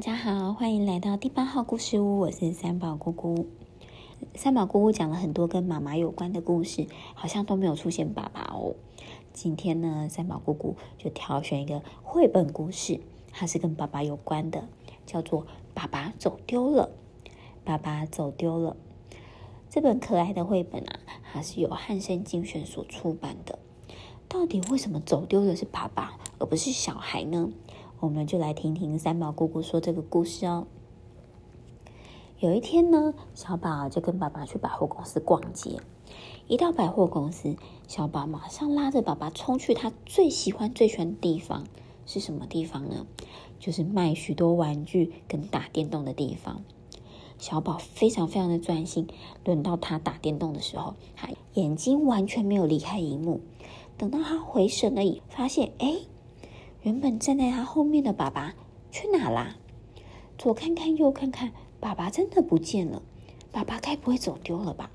大家好，欢迎来到第八号故事屋，我是三宝姑姑。三宝姑姑讲了很多跟妈妈有关的故事，好像都没有出现爸爸哦。今天呢，三宝姑姑就挑选一个绘本故事，它是跟爸爸有关的，叫做《爸爸走丢了》。爸爸走丢了，这本可爱的绘本啊，它是由汉声精选所出版的。到底为什么走丢的是爸爸，而不是小孩呢？我们就来听听三毛姑姑说这个故事哦。有一天呢，小宝就跟爸爸去百货公司逛街。一到百货公司，小宝马上拉着爸爸冲去他最喜欢、最喜欢的地方。是什么地方呢？就是卖许多玩具跟打电动的地方。小宝非常非常的专心。轮到他打电动的时候，他眼睛完全没有离开荧幕。等到他回神了，发现，哎。原本站在他后面的爸爸去哪啦？左看看右看看，爸爸真的不见了。爸爸该不会走丢了吧？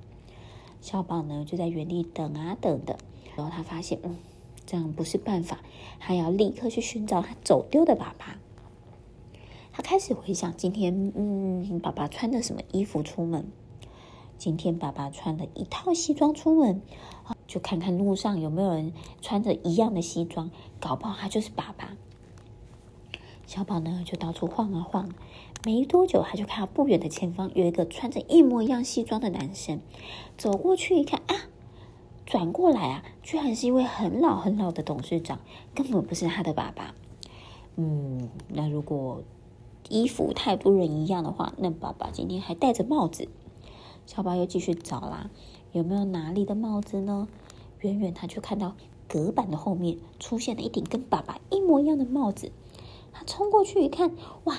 小宝呢就在原地等啊等的，然后他发现，嗯，这样不是办法，他要立刻去寻找他走丢的爸爸。他开始回想今天，嗯，爸爸穿的什么衣服出门？今天爸爸穿了一套西装出门，就看看路上有没有人穿着一样的西装，搞不好他就是爸爸。小宝呢就到处晃啊晃，没多久他就看到不远的前方有一个穿着一模一样西装的男生，走过去一看啊，转过来啊，居然是一位很老很老的董事长，根本不是他的爸爸。嗯，那如果衣服太不人一样的话，那爸爸今天还戴着帽子。小宝又继续找啦，有没有哪里的帽子呢？远远他就看到隔板的后面出现了一顶跟爸爸一模一样的帽子。他冲过去一看，哇，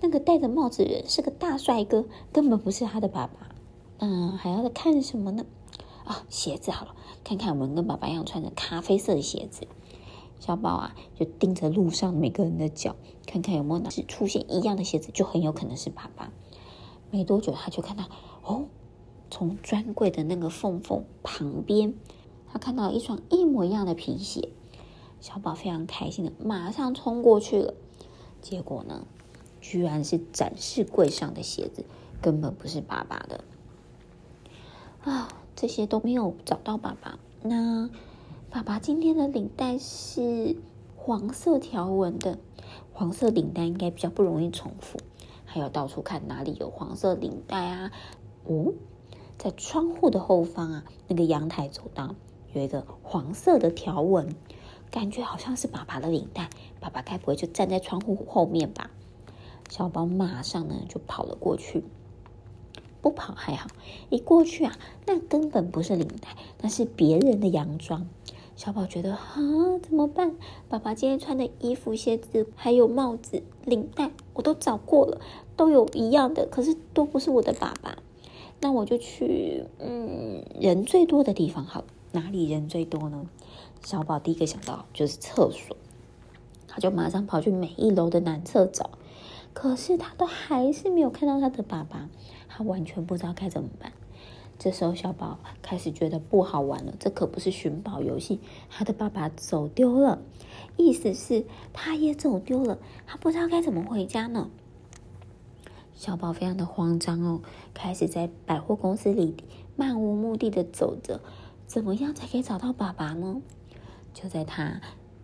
那个戴着帽子的人是个大帅哥，根本不是他的爸爸。嗯，还要再看什么呢？啊、鞋子好了，看看我们跟爸爸一样穿着咖啡色的鞋子。小宝啊，就盯着路上每个人的脚，看看有没有哪是出现一样的鞋子，就很有可能是爸爸。没多久，他就看到哦。从专柜的那个缝缝旁边，他看到一双一模一样的皮鞋，小宝非常开心的马上冲过去了。结果呢，居然是展示柜上的鞋子，根本不是爸爸的。啊，这些都没有找到爸爸。那爸爸今天的领带是黄色条纹的，黄色领带应该比较不容易重复。还要到处看哪里有黄色领带啊？哦。在窗户的后方啊，那个阳台走道有一个黄色的条纹，感觉好像是爸爸的领带。爸爸该不会就站在窗户后面吧？小宝马上呢就跑了过去，不跑还好，一过去啊，那根本不是领带，那是别人的洋装。小宝觉得啊，怎么办？爸爸今天穿的衣服、鞋子还有帽子、领带，我都找过了，都有一样的，可是都不是我的爸爸。那我就去，嗯，人最多的地方好，哪里人最多呢？小宝第一个想到就是厕所，他就马上跑去每一楼的男厕找，可是他都还是没有看到他的爸爸，他完全不知道该怎么办。这时候小宝开始觉得不好玩了，这可不是寻宝游戏，他的爸爸走丢了，意思是他也走丢了，他不知道该怎么回家呢。小宝非常的慌张哦，开始在百货公司里漫无目的的走着，怎么样才可以找到爸爸呢？就在他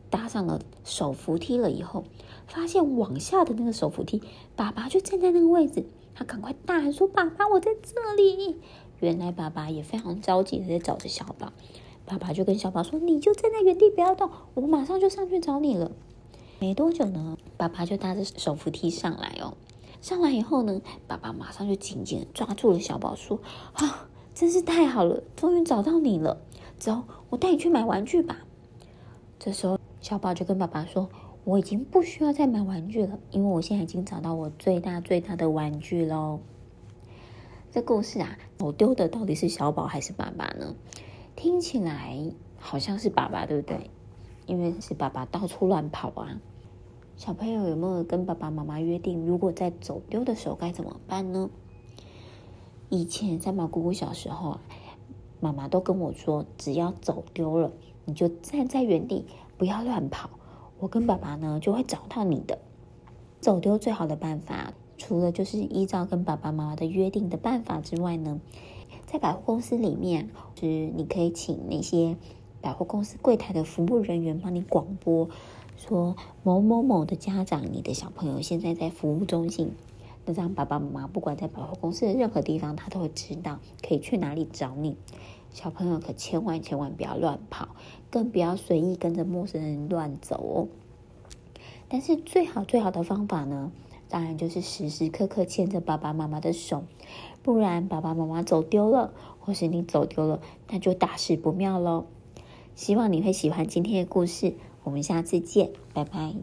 搭上了手扶梯了以后，发现往下的那个手扶梯，爸爸就站在那个位置，他赶快大喊说：“爸爸，我在这里！”原来爸爸也非常着急的在找着小宝，爸爸就跟小宝说：“你就站在原地不要动，我马上就上去找你了。”没多久呢，爸爸就搭着手扶梯上来哦。上来以后呢，爸爸马上就紧紧抓住了小宝，说：“啊，真是太好了，终于找到你了！走，我带你去买玩具吧。”这时候，小宝就跟爸爸说：“我已经不需要再买玩具了，因为我现在已经找到我最大最大的玩具喽。”这故事啊，走丢的到底是小宝还是爸爸呢？听起来好像是爸爸，对不对？因为是爸爸到处乱跑啊。小朋友有没有跟爸爸妈妈约定，如果在走丢的时候该怎么办呢？以前三宝姑姑小时候啊，妈妈都跟我说，只要走丢了，你就站在原地，不要乱跑。我跟爸爸呢就会找到你的。走丢最好的办法，除了就是依照跟爸爸妈妈的约定的办法之外呢，在百货公司里面，就是你可以请那些百货公司柜台的服务人员帮你广播，说某某某的家长，你的小朋友现在在服务中心。那这样爸爸妈妈不管在百货公司的任何地方，他都会知道可以去哪里找你。小朋友可千万千万不要乱跑，更不要随意跟着陌生人乱走哦。但是最好最好的方法呢，当然就是时时刻刻牵着爸爸妈妈的手，不然爸爸妈妈走丢了，或是你走丢了，那就大事不妙喽。希望你会喜欢今天的故事，我们下次见，拜拜。